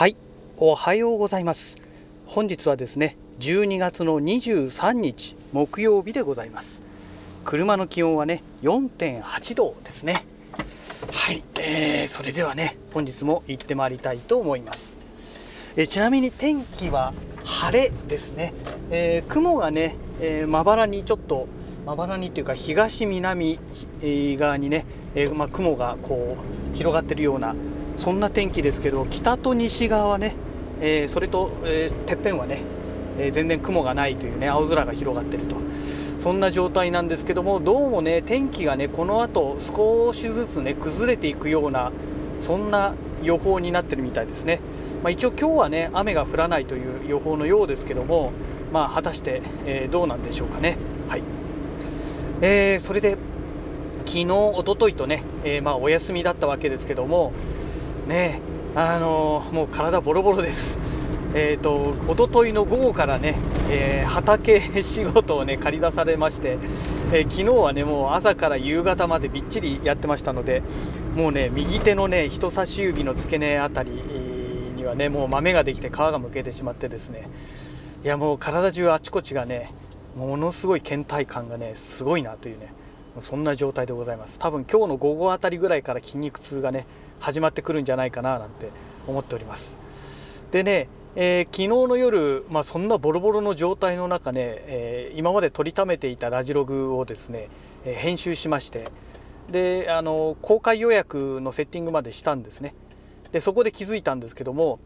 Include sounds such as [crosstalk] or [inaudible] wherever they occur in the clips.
はいおはようございます。本日はですね12月の23日木曜日でございます。車の気温はね4.8度ですね。はい、えー、それではね本日も行ってまいりたいと思います。えちなみに天気は晴れですね、えー、雲がねえまばらにちょっとまばらにというか東南側にね、えー、まあ、雲がこう広がってるようなそんな天気ですけど北と西側はね、えー、それと、えてっぺんはね、え全然雲がないというね青空が広がってると。そんな状態なんですけどもどうもね天気がねこの後少しずつね崩れていくようなそんな予報になってるみたいですね、まあ、一応今日はね雨が降らないという予報のようですけどもまあ果たして、えー、どうなんでしょうかね。はい、えー、それで昨日おとといとね、えー、まあお休みだったわけですけどもねあのもう体ボロボロです。えーと、と一昨日の午後からね、えー、畑 [laughs] 仕事をね借り出されまして、えー、昨日はねもう朝から夕方までびっちりやってましたのでもうね右手のね人差し指の付け根あたりにはねもう豆ができて皮がむけてしまってですねいやもう体中あちこちがねものすごい倦怠感がねすごいなというねそんな状態でございます。多分今日の午後あたりぐらいから筋肉痛がね始まってくるんじゃないかななんて思っております。でねえー、昨日の夜、まあ、そんなボロボロの状態の中ね、えー、今まで撮りためていたラジログをですね、えー、編集しましてであの公開予約のセッティングまでしたんですね。でそこで気づいたんですけども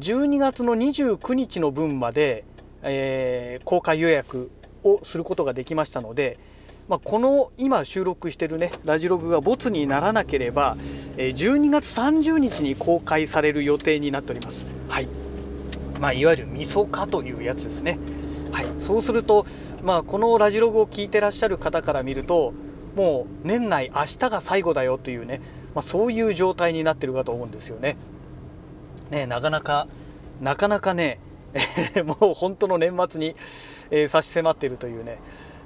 12月の29日の分まで、え公開予約をすることができましたので、まあ、この今収録してるねラジログがボツにならなければ12月30日に公開される予定になっておりますはいまあ、いわゆるみそかというやつですね。はい、そうすると、まあ、このラジログを聞いてらっしゃる方から見るともう年内明日が最後だよというね、まあ、そういう状態になってるかと思うんですよね。ねなかなかなかなかね [laughs] もう本当の年末に、差し迫っているというね、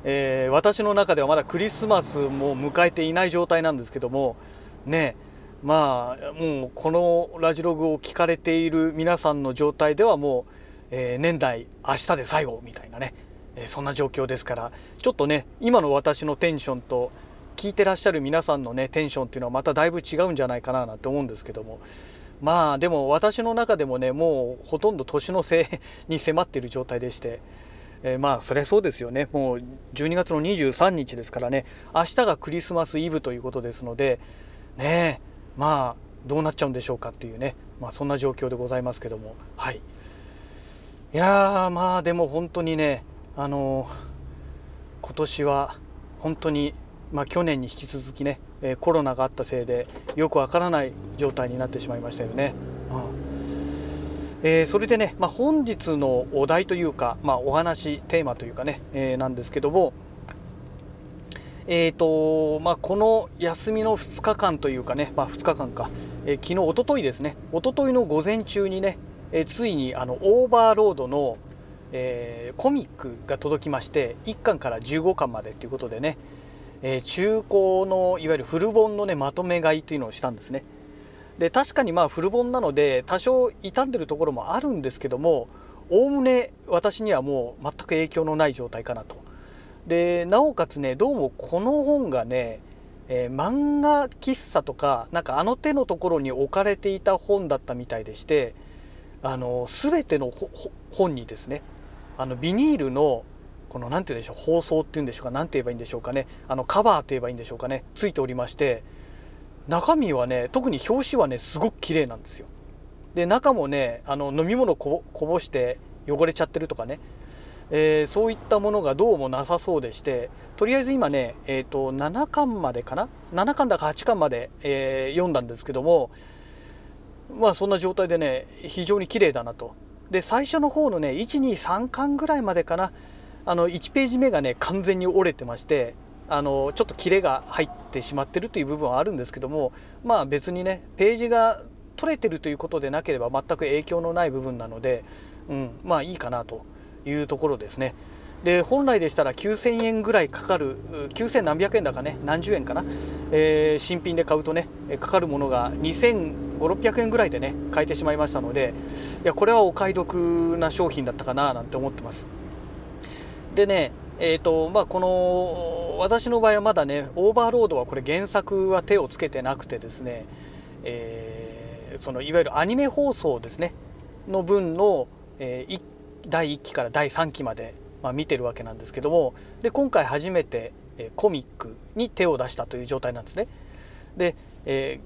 えー、私の中ではまだクリスマスも迎えていない状態なんですけどもねまあもうこのラジログを聞かれている皆さんの状態ではもう、えー、年内明日で最後みたいなね、えー、そんな状況ですからちょっとね今の私のテンションと聞いてらっしゃる皆さんのねテンションっていうのはまただいぶ違うんじゃないかななんて思うんですけどもまあでも私の中でもねもうほとんど年のせいに迫っている状態でして。えー、まあそりゃそうですよね。もう12月の23日ですからね。明日がクリスマスイブということですのでねまあどうなっちゃうんでしょうかっていうね、まあ、そんな状況でございますけども。はい。いやまあでも本当にねあの今年は本当に、まあ、去年に引き続きね、え、コロナがあったせいでよくわからない状態になってしまいましたよね。うん。えー、それでね、まあ、本日のお題というか、まあ、お話テーマというかね、えー、なんですけども、えーとまあ、この休みの2日間というかね、まあ、2日間か、えー、昨日、おとといですね、おとといの午前中にね、えー、ついにあのオーバーロードの、えー、コミックが届きまして、1巻から15巻までということでね、えー、中古のいわゆるフル本の、ね、まとめ買いというのをしたんですね。で確かにまあフル本なので多少傷んでるところもあるんですけどもおおむね私にはもう全く影響のない状態かなと。でなおかつねどうもこの本がね、えー、漫画喫茶とかなんかあの手のところに置かれていた本だったみたいでしてあの全ての本にですねあのビニールのこの何て言うんでしょう包装っていうんでしょうか何て言えばいいんでしょうかねあのカバーと言えばいいんでしょうかねついておりまして中身はね特に表紙はねすごく綺麗なんですよ。で中もねあの飲み物こぼして汚れちゃってるとかねえー、そういったものがどうもなさそうでしてとりあえず今ね、えーと、7巻までかな？7巻だか8巻まで、えー、読んだんですけどもまあそんな状態でね非常に綺麗だなと。で最初の方のね123巻ぐらいまでかな？あの1ページ目がね完全に折れてましてあのちょっと切れが入ってってしまってるという部分はあるんですけどもまあ別にねページが取れてるということでなければ全く影響のない部分なので、うん、まあいいかなと。いうところですね。で本来でしたら9000円ぐらいかかる9000何百円だかね何十円かな、えー、新品で買うとねかかるものが2000 5600円ぐらいでね買えてしまいましたのでいやこれはお買い得な商品だったかななんて思ってますでねえーとまあ、この私の場合はまだねオーバーロードはこれ原作は手をつけてなくてですね、えー、そのいわゆるアニメ放送ですねの分の、えー、第1期から第3期まで、まあ、見てるわけなんですけどもで今回初めて、え、コミックに手を出したという状態なんですね。で、え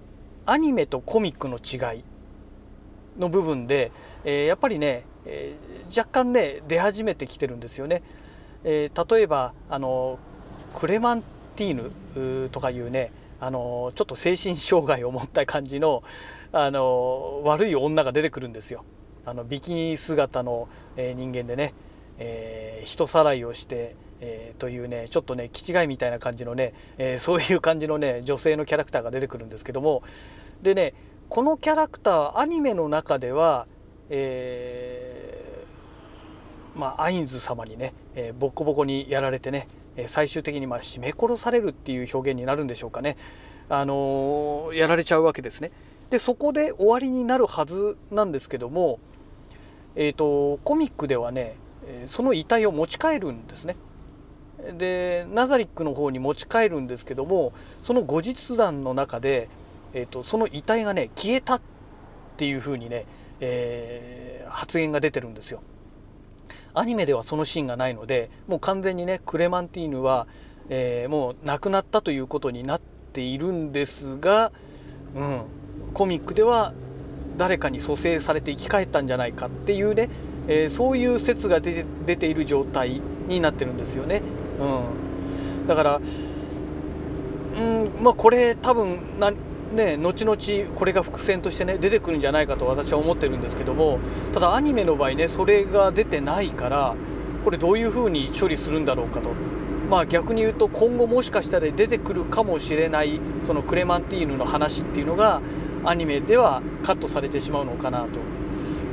ー、アニメとコミックの違いの部分で、えー、やっぱりね、えー、若干ね出始めてきてるんですよね。え、例えばあのクレマンティーヌとかいうねあのちょっと精神障害を持った感じのあの悪い女が出てくるんですよ。あのビキニ姿の、え、人間でね、えー、人さらいをして、えー、というねちょっとね気違いみたいな感じのね、えそういう感じのね女性のキャラクターが出てくるんですけどもでねこのキャラクターアニメの中では、えまあ、アインズ様にね、えボコボコにやられてね最終的にまあ絞め殺されるっていう表現になるんでしょうかね、あのやられちゃうわけですね。でそこで終わりになるはずなんですけども、えーと、コミックではねその遺体を持ち帰るんですね。でナザリックの方に持ち帰るんですけどもその後日談の中で、えーと、その遺体がね消えたっていうふうにね、えー、発言が出てるんですよ。アニメではそのシーンがないのでもう完全にねクレマンティーヌは、えー、もう亡くなったということになっているんですが、うん、コミックでは誰かに蘇生されて生き返ったんじゃないかっていうね、えー、そういう説が出て出ている状態になってるんですよね。うん、だから、うんまあ、これ多分ね、後々これが伏線としてね出てくるんじゃないかと私は思ってるんですけどもただアニメの場合ねそれが出てないからこれどういうふうに処理するんだろうかと。まあ逆に言うと今後もしかしたら出てくるかもしれないそのクレマンティーヌの話っていうのがアニメではカットされてしまうのかなと。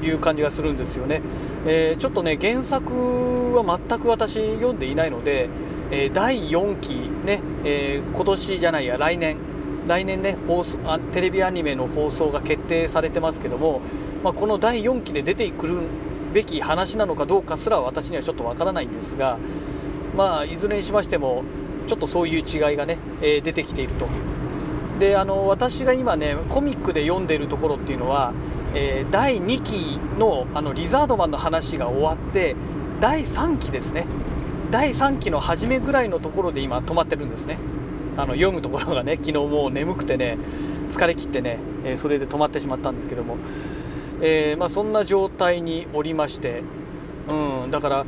いう感じがするんですよね、えー、ちょっとね原作は全く私読んでいないので、えー、第4期ね、えー、今年じゃないや来年来年ね放送あテレビアニメの放送が決定されてますけども、まあ、この第4期で出てくるべき話なのかどうかすら私にはちょっとわからないんですがまあいずれにしましてもちょっとそういう違いがね、えー、出てきていると。であの私が今ねコミックで読んでいるところっていうのは、えー、第2期のあのリザードマンの話が終わって第3期ですね。第3期の初めぐらいのところで今止まってるんですね。あの読むところがね昨日もう眠くてね疲れ切ってね、え、それで止まってしまったんですけども、えー、まあ、そんな状態におりまして、うん、だから、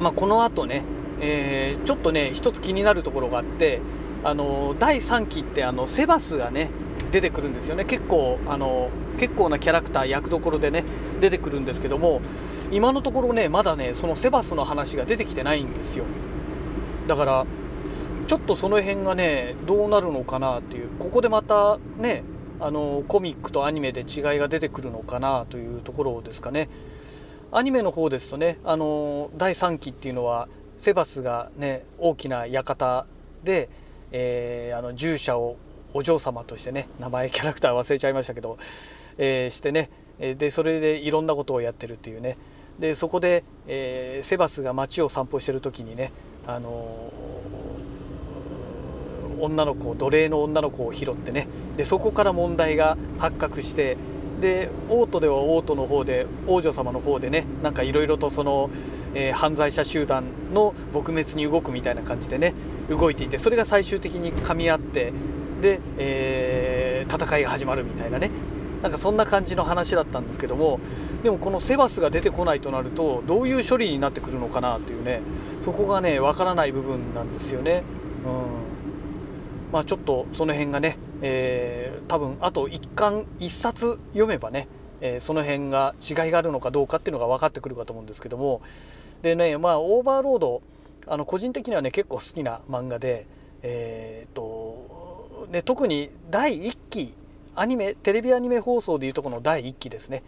まあ、このあとね、えー、ちょっとね一つ気になるところがあってあの第3期ってあのセバスがね出てくるんですよね。結構あの結構なキャラクター役どころでね出てくるんですけども今のところねまだねそのセバスの話が出てきてないんですよ。だからちょっとその辺がねどうなるのかなっていうここでまたねあのコミックとアニメで違いが出てくるのかなというところですかね。アニメの方ですとねあの第3期っていうのはセバスがね大きな館でえー、あの従者をお嬢様としてね名前キャラクター忘れちゃいましたけど、えー、してねでそれでいろんなことをやってるっていうね。でそこで、えー、セバスが街を散歩してる時にね、あの、女の子奴隷の女の子を拾ってね。でそこから問題が発覚してで王都では王都の方で王女様の方でねなんかいろいろとその、えー、犯罪者集団の撲滅に動くみたいな感じでね動いていてそれが最終的に噛み合ってで、えー、戦いが始まるみたいなね。なんかそんな感じの話だったんですけどもでもこのセバスが出てこないとなるとどういう処理になってくるのかなというねそこがねわからない部分なんですよね。うん。まあ、ちょっとその辺がね、えー、多分あと1巻1冊読めばね、えー、その辺が違いがあるのかどうかっていうのが分かってくるかと思うんですけども。でねまあオーバーロードあの個人的にはね結構好きな漫画で、えー、っとね、特に第1期アニメテレビアニメ放送でいうとこの第1期ですね、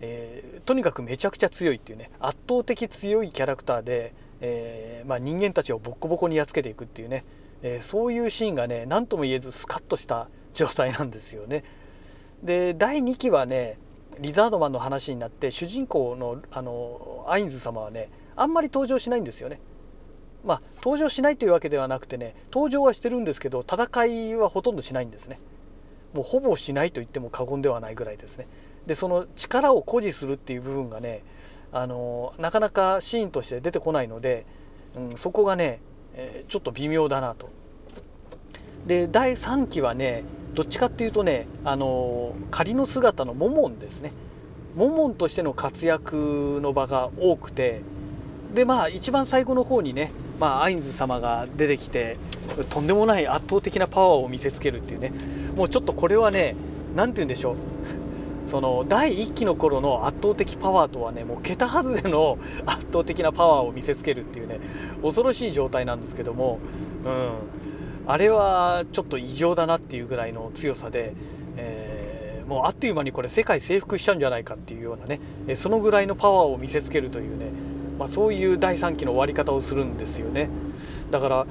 えー、とにかくめちゃくちゃ強いっていうね圧倒的強いキャラクターで、えー、まあ、人間たちをボッコボコにやっつけていくっていうね。えー、そういうシーンがね何とも言えずスカッとした状態なんですよね。で第2期はねリザードマンの話になって主人公のあのアインズ様はねあんまり登場しないんですよね。まあ登場しないというわけではなくてね登場はしてるんですけど戦いはほとんどしないんですね。もうほぼしないと言っても過言ではないぐらいですね。でその力を誇示するっていう部分がねあのなかなかシーンとして出てこないので、うん、そこがね、え、ちょっと微妙だなと。で第3期はねどっちかっていうとねあの仮の姿のモモンですね。モモンとしての活躍の場が多くてでまあ一番最後の方にね、まあ、アインズ様が出てきてとんでもない圧倒的なパワーを見せつけるっていうね。もうちょっとこれはね何て言うんでしょう。その第1期の頃の圧倒的パワーとはねもう桁外れの [laughs] 圧倒的なパワーを見せつけるっていうね恐ろしい状態なんですけども、うん、あれはちょっと異常だなっていうぐらいの強さで、えー、もうあっという間にこれ世界征服しちゃうんじゃないかっていうようなねそのぐらいのパワーを見せつけるというね、まあ、そういう第3期の終わり方をするんですよね。だから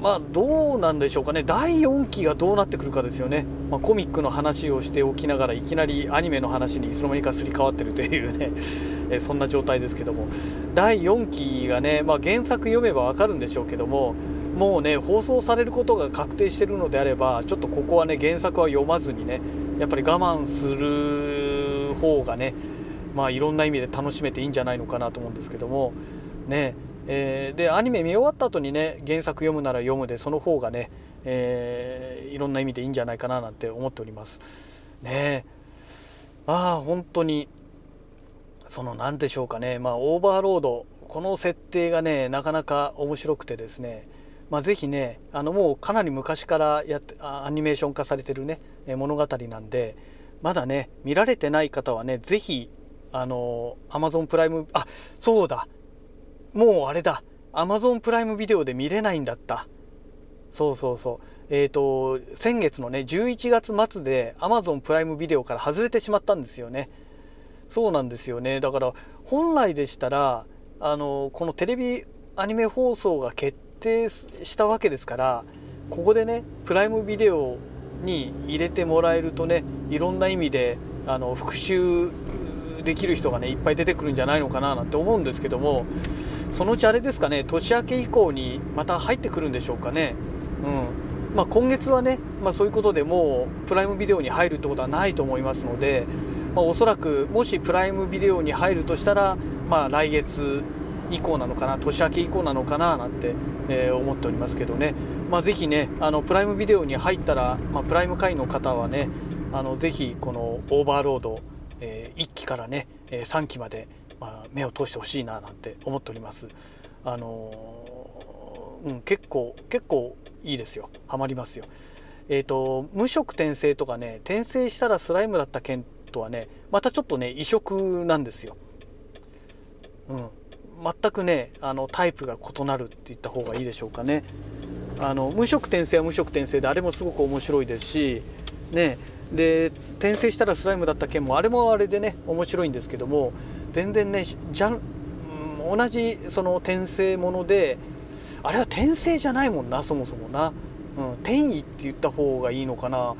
まあどうなんでしょうかね。第4期がどうなってくるかですよね、まあ、コミックの話をしておきながらいきなりアニメの話にいつの間にかすり替わってるというね。[laughs] えそんな状態ですけども。第4期がね、まあ、原作読めばわかるんでしょうけどももうね放送されることが確定してるのであればちょっとここはね原作は読まずにねやっぱり我慢する方がねまあいろんな意味で楽しめていいんじゃないのかなと思うんですけども。ね。えー、でアニメ見終わった後にね原作読むなら読むでその方がね、えー、いろんな意味でいいんじゃないかななんて思っております。ね。ああ本当にその何でしょうかね。まあオーバーロードこの設定がねなかなか面白くてですね。まあ、ぜひねあのもうかなり昔からやってアニメーション化されてるね物語なんでまだね見られてない方はねぜひあの Amazon プライムあそうだ。もうあれだ。Amazon プライムビデオで見れないんだった。そうそうそう。えーと、先月のね11月末で Amazon プライムビデオから外れてしまったんですよね。そうなんですよね。だから本来でしたらあのこのテレビアニメ放送が決定したわけですからここでねプライムビデオに入れてもらえるとねいろんな意味であの復習できる人がねいっぱい出てくるんじゃないのかななんて思うんですけどもそのうちあれですかね年明け以降にまた入ってくるんでしょうかね。うんまあ、今月はね、まあ、そういうことでもうプライムビデオに入るってことはないと思いますので、まあ、おそらくもしプライムビデオに入るとしたら、まあ、来月以降なのかな年明け以降なのかななんて、えー、思っておりますけどね、まあ、ぜひねあのプライムビデオに入ったら、まあ、プライム会員の方はねあのぜひこのオーバーロード、えー、1期からね、えー、3期までまあ、目を通してほしいななんて思っております。あのー、うん、結構結構いいですよハマりますよ。えーと、無色転生とかね転生したらスライムだった件とはねまたちょっとね異色なんですよ。うん、全くねあのタイプが異なるって言った方がいいでしょうかね。あの無色転生は無色転生であれもすごく面白いですしねで転生したらスライムだった件もあれもあれでね面白いんですけども全然ねじゃ、ん、同じその転生ものであれは転生じゃないもんなそもそもな、うん、転移って言った方がいいのかな。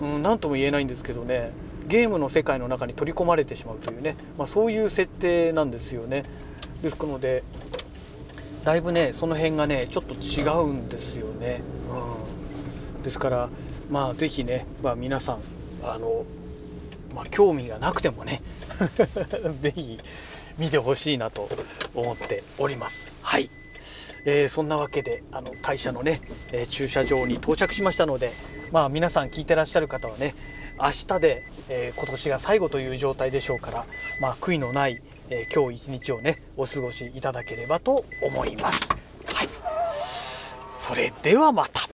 何、うん、とも言えないんですけどね。ゲームの世界の中に取り込まれてしまうというね、まあ、そういう設定なんですよね。ですのでだいぶねその辺がねちょっと違うんですよね。うん、ですからまあ是非ね、まあ、皆さんあの、まあ、興味がなくてもね [laughs] ぜひ見てほしいなと思っております。はい、えー、そんなわけであの会社のね、えー、駐車場に到着しましたので、まあ、皆さん聞いてらっしゃる方はね明日で、えー、今年が最後という状態でしょうから、まあ、悔いのない、え今日一日をねお過ごしいただければと思います。はい、それではまた